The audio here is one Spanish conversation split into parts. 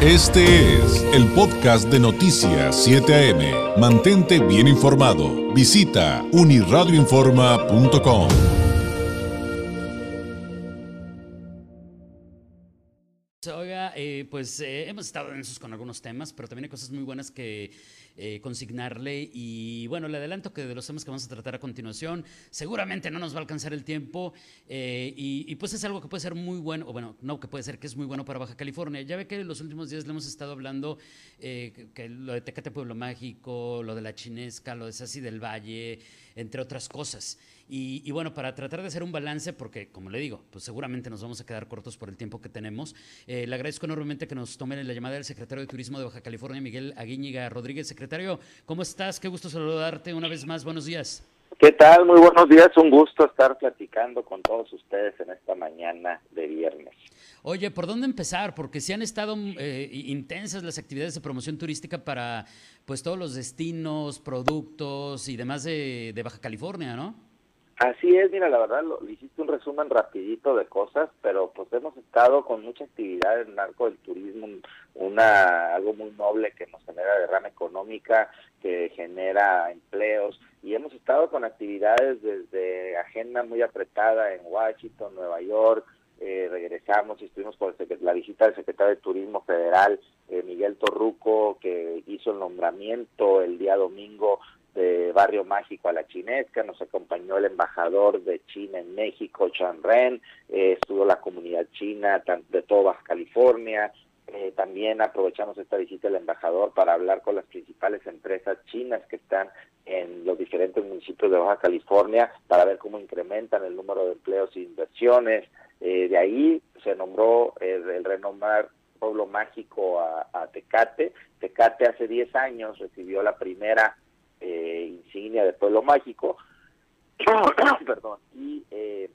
Este es el podcast de Noticias 7 AM. Mantente bien informado. Visita uniradioinforma.com. Oiga, eh, pues eh, hemos estado densos con algunos temas, pero también hay cosas muy buenas que eh, consignarle. Y bueno, le adelanto que de los temas que vamos a tratar a continuación, seguramente no nos va a alcanzar el tiempo. Y, y, pues es algo que puede ser muy bueno, o bueno, no que puede ser que es muy bueno para Baja California. Ya ve que en los últimos días le hemos estado hablando que lo de Tecate Pueblo Mágico, lo de la Chinesca, lo de Sassi del Valle, entre otras cosas. Y, bueno, para tratar de hacer un balance, porque como le digo, pues seguramente nos vamos a quedar cortos por el tiempo que tenemos, eh, le agradezco enormemente que nos tomen la llamada del secretario de Turismo de Baja California, Miguel Aguíñiga Rodríguez. Secretario, ¿cómo estás? Qué gusto saludarte una vez más. Buenos días. ¿Qué tal? Muy buenos días. Un gusto estar platicando con todos ustedes en esta mañana de viernes. Oye, ¿por dónde empezar? Porque si han estado eh, intensas las actividades de promoción turística para pues todos los destinos, productos y demás de Baja California, ¿no? Así es, mira, la verdad lo, hiciste un resumen rapidito de cosas, pero pues hemos estado con mucha actividad en el arco del turismo, una algo muy noble que nos genera derrama económica, que genera empleos y hemos estado con actividades desde agenda muy apretada en Washington, Nueva York, eh, regresamos y estuvimos con la visita del secretario de Turismo Federal, eh, Miguel Torruco, que hizo el nombramiento el día domingo de Barrio Mágico a la Chinesca, nos acompañó el embajador de China en México, Chan Ren, eh, estuvo la comunidad china de toda Baja California, eh, también aprovechamos esta visita del embajador para hablar con las principales empresas chinas que están en los diferentes municipios de Baja California para ver cómo incrementan el número de empleos e inversiones. Eh, de ahí se nombró el, el renombrar pueblo mágico a, Tecate. Tecate hace 10 años recibió la primera insignia de Pueblo Mágico, perdón, y eh,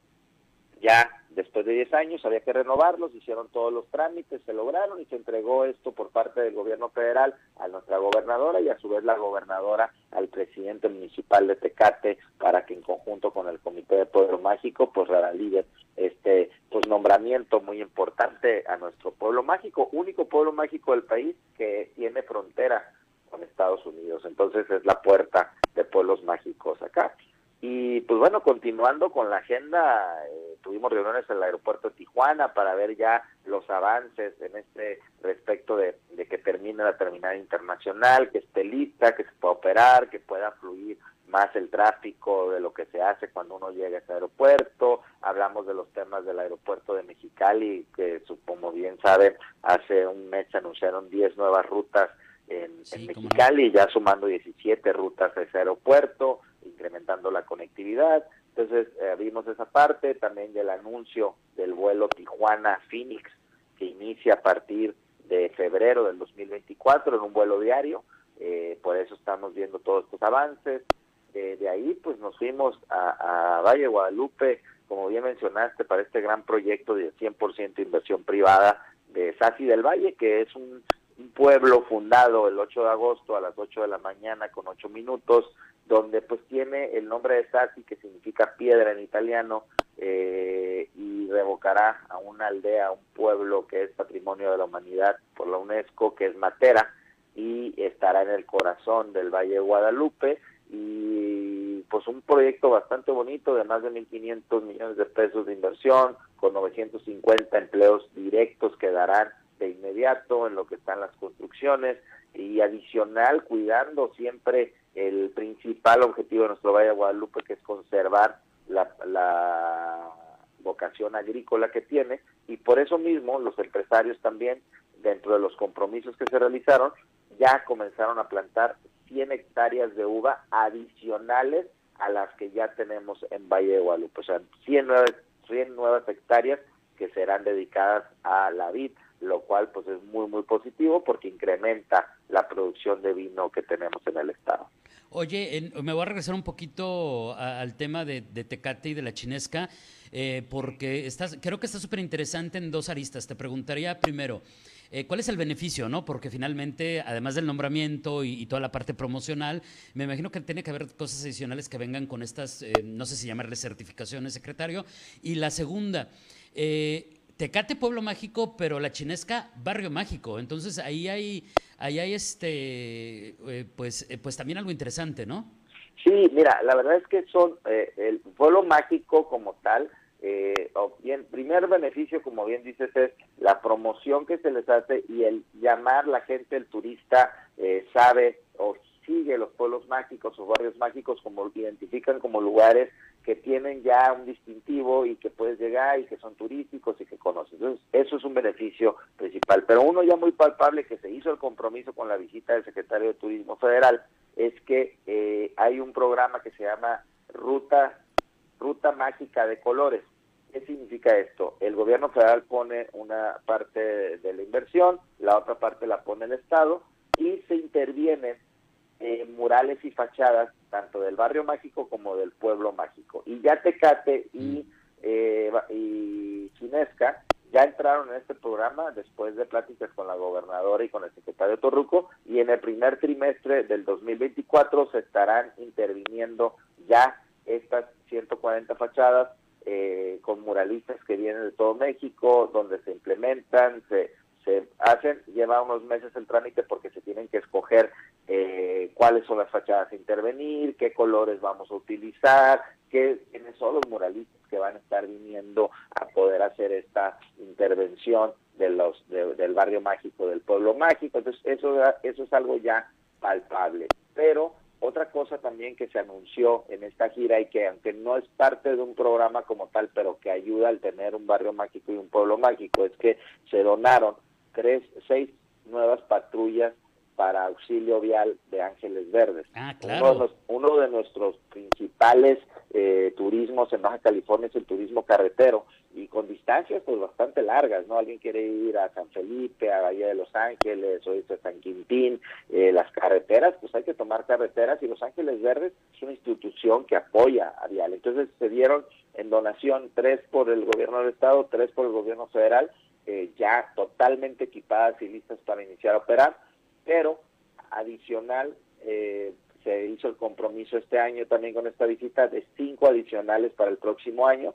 ya después de 10 años había que renovarlos, hicieron todos los trámites, se lograron y se entregó esto por parte del gobierno federal a nuestra gobernadora y a su vez la gobernadora al presidente municipal de Tecate para que en conjunto con el Comité de Pueblo Mágico pues realice este pues nombramiento muy importante a nuestro pueblo mágico, único pueblo mágico del país que tiene frontera con Estados Unidos. Entonces es la puerta de pueblos mágicos acá. Y pues bueno, continuando con la agenda, eh, tuvimos reuniones en el aeropuerto de Tijuana para ver ya los avances en este respecto de, que termine la terminal internacional, que esté lista, que se pueda operar, que pueda fluir más el tráfico de lo que se hace cuando uno llega a ese aeropuerto. Hablamos de los temas del aeropuerto de Mexicali, que como bien saben, hace un mes se anunciaron 10 nuevas rutas en, Mexicali, ya sumando 17 rutas a ese aeropuerto, incrementando la conectividad. Entonces, eh, vimos esa parte, también del anuncio del vuelo Tijuana-Phoenix, que inicia a partir de febrero del 2024 en un vuelo diario. Eh, por eso estamos viendo todos estos avances. de ahí, pues nos fuimos a, a Valle Guadalupe, como bien mencionaste, para este gran proyecto de 100% inversión privada de Sasi del Valle, que es un un pueblo fundado el 8 de agosto a las 8 de la mañana con 8 minutos, donde pues tiene el nombre de Sassi, que significa piedra en italiano, eh, y revocará a una aldea, un pueblo que es patrimonio de la humanidad por la UNESCO, que es Matera, y estará en el corazón del Valle de Guadalupe, y pues un proyecto bastante bonito de más de 1.500 millones de pesos de inversión, con 950 empleos directos que darán de inmediato en lo que están las construcciones y adicional cuidando siempre el principal objetivo de nuestro Valle de Guadalupe que es conservar la, vocación agrícola que tiene. Y por eso mismo los empresarios también dentro de los compromisos que se realizaron ya comenzaron a plantar 100 hectáreas de uva adicionales a las que ya tenemos en Valle de Guadalupe, o sea, 100 nuevas, 100 nuevas hectáreas que serán dedicadas a la vid lo cual pues es muy muy positivo porque incrementa la producción de vino que tenemos en el estado. Oye, me voy a regresar un poquito al tema de, Tecate y de la chinesca, eh, porque estás, creo que está súper interesante en dos aristas. Te preguntaría primero, eh, ¿cuál es el beneficio? no Porque finalmente, además del nombramiento y, toda la parte promocional, me imagino que tiene que haber cosas adicionales que vengan con estas, eh, no sé si llamarle certificaciones, secretario. Y la segunda, Tecate Pueblo Mágico, pero la Chinesca Barrio Mágico. Entonces ahí hay, ahí hay este, eh, pues, eh, pues también algo interesante, ¿no? Sí, mira, la verdad es que son el Pueblo Mágico como tal. bien, primer beneficio, como bien dices, es la promoción que se les hace y el llamar la gente, el turista, sabe o sigue los pueblos mágicos o barrios mágicos como identifican como lugares que tienen ya un distintivo y que puedes llegar y que son turísticos y que conoces. Entonces, eso es un beneficio principal. Pero uno ya muy palpable que se hizo el compromiso con la visita del secretario de Turismo Federal es que eh, hay un programa que se llama Ruta, Ruta Mágica de Colores. ¿Qué significa esto? El gobierno federal pone una parte de la inversión, la otra parte la pone el Estado y se interviene eh, murales y fachadas tanto del barrio mágico como del pueblo mágico. Y ya Tecate y, mm. eh, y Chinesca ya entraron en este programa después de pláticas con la gobernadora y con el secretario Torruco y en el primer trimestre del 2024 se estarán interviniendo ya estas 140 fachadas eh, con muralistas que vienen de todo México, donde se implementan, se, se hacen, lleva unos meses el trámite porque se tienen que escoger eh, cuáles son las fachadas a intervenir, qué colores vamos a utilizar, qué, quiénes son los muralistas que van a estar viniendo a poder hacer esta intervención de los del barrio mágico, del pueblo mágico. Entonces, eso, eso es algo ya palpable. Pero otra cosa también que se anunció en esta gira y que aunque no es parte de un programa como tal, pero que ayuda al tener un barrio mágico y un pueblo mágico, es que se donaron tres, seis nuevas patrullas para auxilio vial de Ángeles Verdes. Ah, claro. uno, de, nuestros principales eh, turismos en Baja California es el turismo carretero y con distancias pues bastante largas, ¿no? Alguien quiere ir a San Felipe, a Bahía de Los Ángeles, o a San Quintín, eh, las carreteras, pues hay que tomar carreteras y Los Ángeles Verdes es una institución que apoya a Vial. Entonces se dieron en donación tres por el gobierno del estado, tres por el gobierno federal, eh, ya totalmente equipadas y listas para iniciar a operar pero adicional eh, se hizo el compromiso este año también con esta visita de cinco adicionales para el próximo año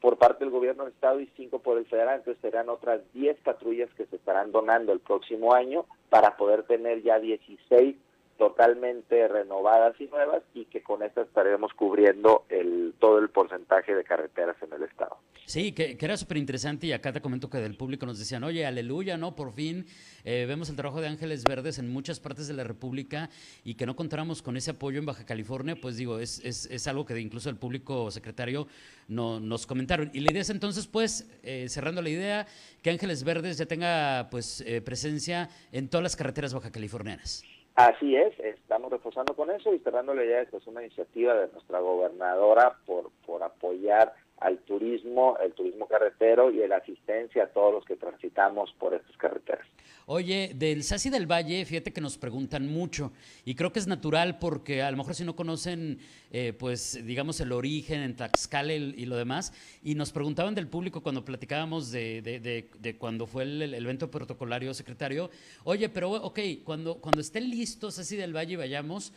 por parte del gobierno del estado y cinco por el federal, entonces serán otras diez patrullas que se estarán donando el próximo año para poder tener ya 16 totalmente renovadas y nuevas y que con estas estaremos cubriendo el todo el porcentaje de carreteras en el estado. Sí, que, era súper interesante y acá te comento que del público nos decían, oye, aleluya, ¿no? Por fin eh, vemos el trabajo de Ángeles Verdes en muchas partes de la República y que no contáramos con ese apoyo en Baja California, pues digo, es, es, es algo que incluso el público secretario no, nos comentaron. Y la idea es entonces, pues, eh, cerrando la idea, que Ángeles Verdes ya tenga pues eh, presencia en todas las carreteras baja californianas. Así es, estamos reforzando con eso y cerrando la idea de que es una iniciativa de nuestra gobernadora por, por apoyar al turismo, el turismo carretero y la asistencia a todos los que transitamos por estas carreteras. Oye, del Sasi del Valle, fíjate que nos preguntan mucho y creo que es natural porque a lo mejor si no conocen, eh, pues digamos el origen en Tlaxcala y, lo demás, y nos preguntaban del público cuando platicábamos de, de, cuando fue el, evento protocolario secretario, oye, pero ok, cuando, cuando esté listo Sasi del Valle vayamos,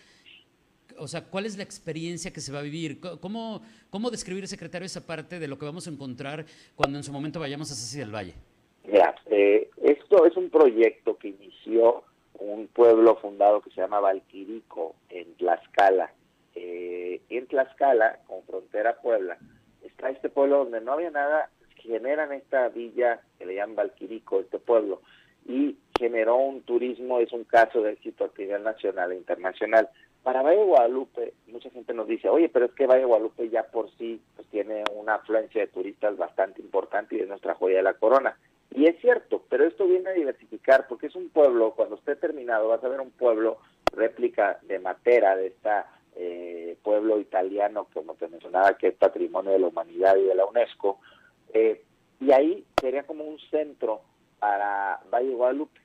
o sea, ¿cuál es la experiencia que se va a vivir? ¿Cómo, cómo describir, secretario, esa parte de lo que vamos a encontrar cuando en su momento vayamos a Sasi del Valle? Mira, eh, esto es un proyecto que inició un pueblo fundado que se llama Valquirico, en Tlaxcala. Eh, en Tlaxcala, con frontera Puebla, está este pueblo donde no había nada, generan esta villa que le llaman Valquirico, este pueblo, y generó un turismo, es un caso de éxito a nivel nacional e internacional. Para Valle Guadalupe, mucha gente nos dice, oye, pero es que Valle Guadalupe ya por sí pues, tiene una afluencia de turistas bastante importante y es nuestra joya de la corona. Y es cierto, pero esto viene a diversificar porque es un pueblo, cuando esté terminado, vas a ver un pueblo réplica de Matera, de este pueblo italiano, como te mencionaba, que es patrimonio de la humanidad y de la UNESCO. Eh, y ahí sería como un centro para Valle Guadalupe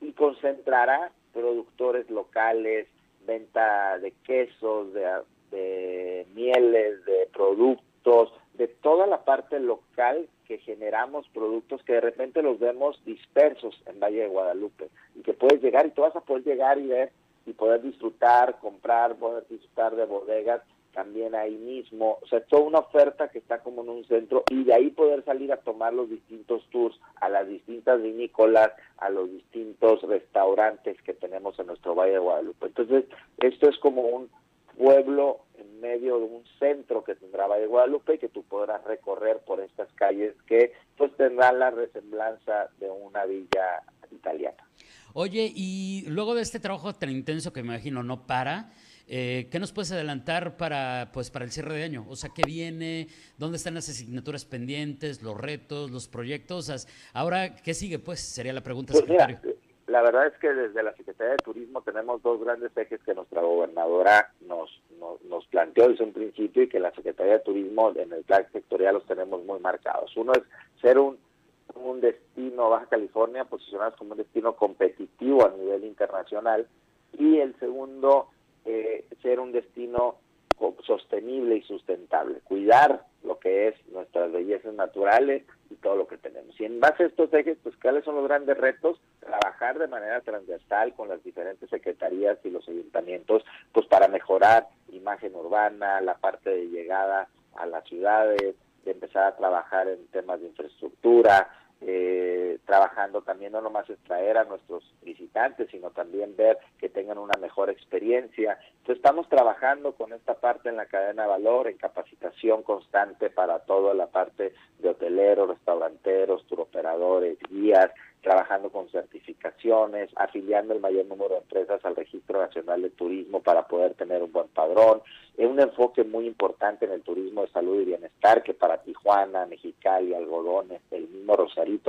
y concentrará productores locales, venta de quesos, de, mieles, de productos, de toda la parte local que generamos productos que de repente los vemos dispersos en Valle de Guadalupe y que puedes llegar y tú vas a poder llegar y ver y poder disfrutar, comprar, poder disfrutar de bodegas también ahí mismo, o sea, toda una oferta que está como en un centro y de ahí poder salir a tomar los distintos tours a las distintas vinícolas, a los distintos restaurantes que tenemos en nuestro Valle de Guadalupe. Entonces, esto es como un pueblo en medio de un centro que tendrá Valle de Guadalupe y que tú podrás recorrer por estas calles que pues tendrán la resemblanza de una villa italiana. Oye, y luego de este trabajo tan intenso que me imagino no para, eh, ¿Qué nos puedes adelantar para, pues, para el cierre de año? O sea, ¿qué viene? ¿Dónde están las asignaturas pendientes, los retos, los proyectos? Ahora, ¿qué sigue? Pues sería la pregunta, pues secretario. la verdad es que desde la Secretaría de Turismo tenemos dos grandes ejes que nuestra gobernadora nos, nos, planteó desde un principio y que la Secretaría de Turismo en el plan sectorial los tenemos muy marcados. Uno es ser un un destino Baja California posicionados como un destino competitivo a nivel internacional y el segundo eh, ser un destino sostenible y sustentable, cuidar lo que es nuestras bellezas naturales y todo lo que tenemos. Y en base a estos ejes, pues cuáles son los grandes retos, trabajar de manera transversal con las diferentes secretarías y los ayuntamientos, pues para mejorar imagen urbana, la parte de llegada a las ciudades, de empezar a trabajar en temas de infraestructura, eh, trabajando también no nomás extraer a nuestros visitantes, sino también ver que tengan una mejor experiencia. Entonces estamos trabajando con esta parte en la cadena de valor, en capacitación constante para toda la parte de hoteleros, restauranteros, turoperadores, guías, trabajando con certificaciones, afiliando el mayor número de empresas al Registro Nacional de Turismo para poder tener un buen padrón. Es un enfoque muy importante en el turismo de salud y bienestar que para Tijuana, Mexicali, Algodones,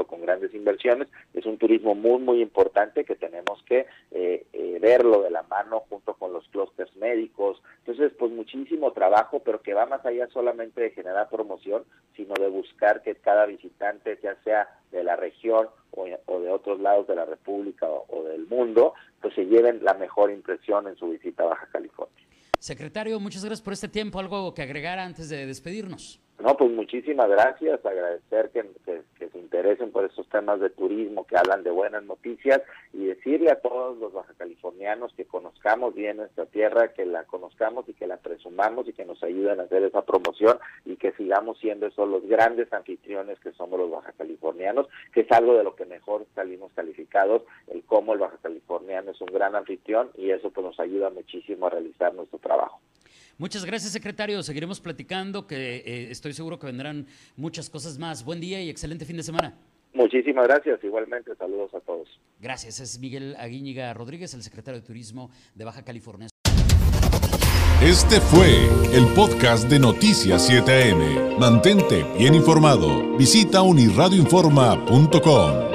Con grandes inversiones, es un turismo muy, muy importante que tenemos que eh, eh, verlo de la mano junto con los clústeres médicos. Entonces, pues muchísimo trabajo, pero que va más allá solamente de generar promoción, sino de buscar que cada visitante, ya sea de la región o, de otros lados de la República o, del mundo, pues se lleven la mejor impresión en su visita a Baja California. Secretario, muchas gracias por este tiempo. ¿Algo que agregar antes de despedirnos? No, pues muchísimas gracias. Agradecer que, se interesen por estos temas de turismo, que hablan de buenas noticias y decirle a todos los baja californianos que conozcamos bien nuestra tierra, que la conozcamos y que la presumamos y que nos ayuden a hacer esa promoción y que sigamos siendo esos los grandes anfitriones que somos los baja californianos, que es algo de lo que mejor salimos calificados, el cómo el baja californiano es un gran anfitrión y eso pues nos ayuda muchísimo a realizar nuestro trabajo. Muchas gracias, secretario. Seguiremos platicando, que eh, estoy seguro que vendrán muchas cosas más. Buen día y excelente fin de semana. Muchísimas gracias. Igualmente, saludos a todos. Gracias. Es Miguel Aguíñiga Rodríguez, el secretario de Turismo de Baja California. Este fue el podcast de Noticias 7am. Mantente bien informado. Visita unirradioinforma.com.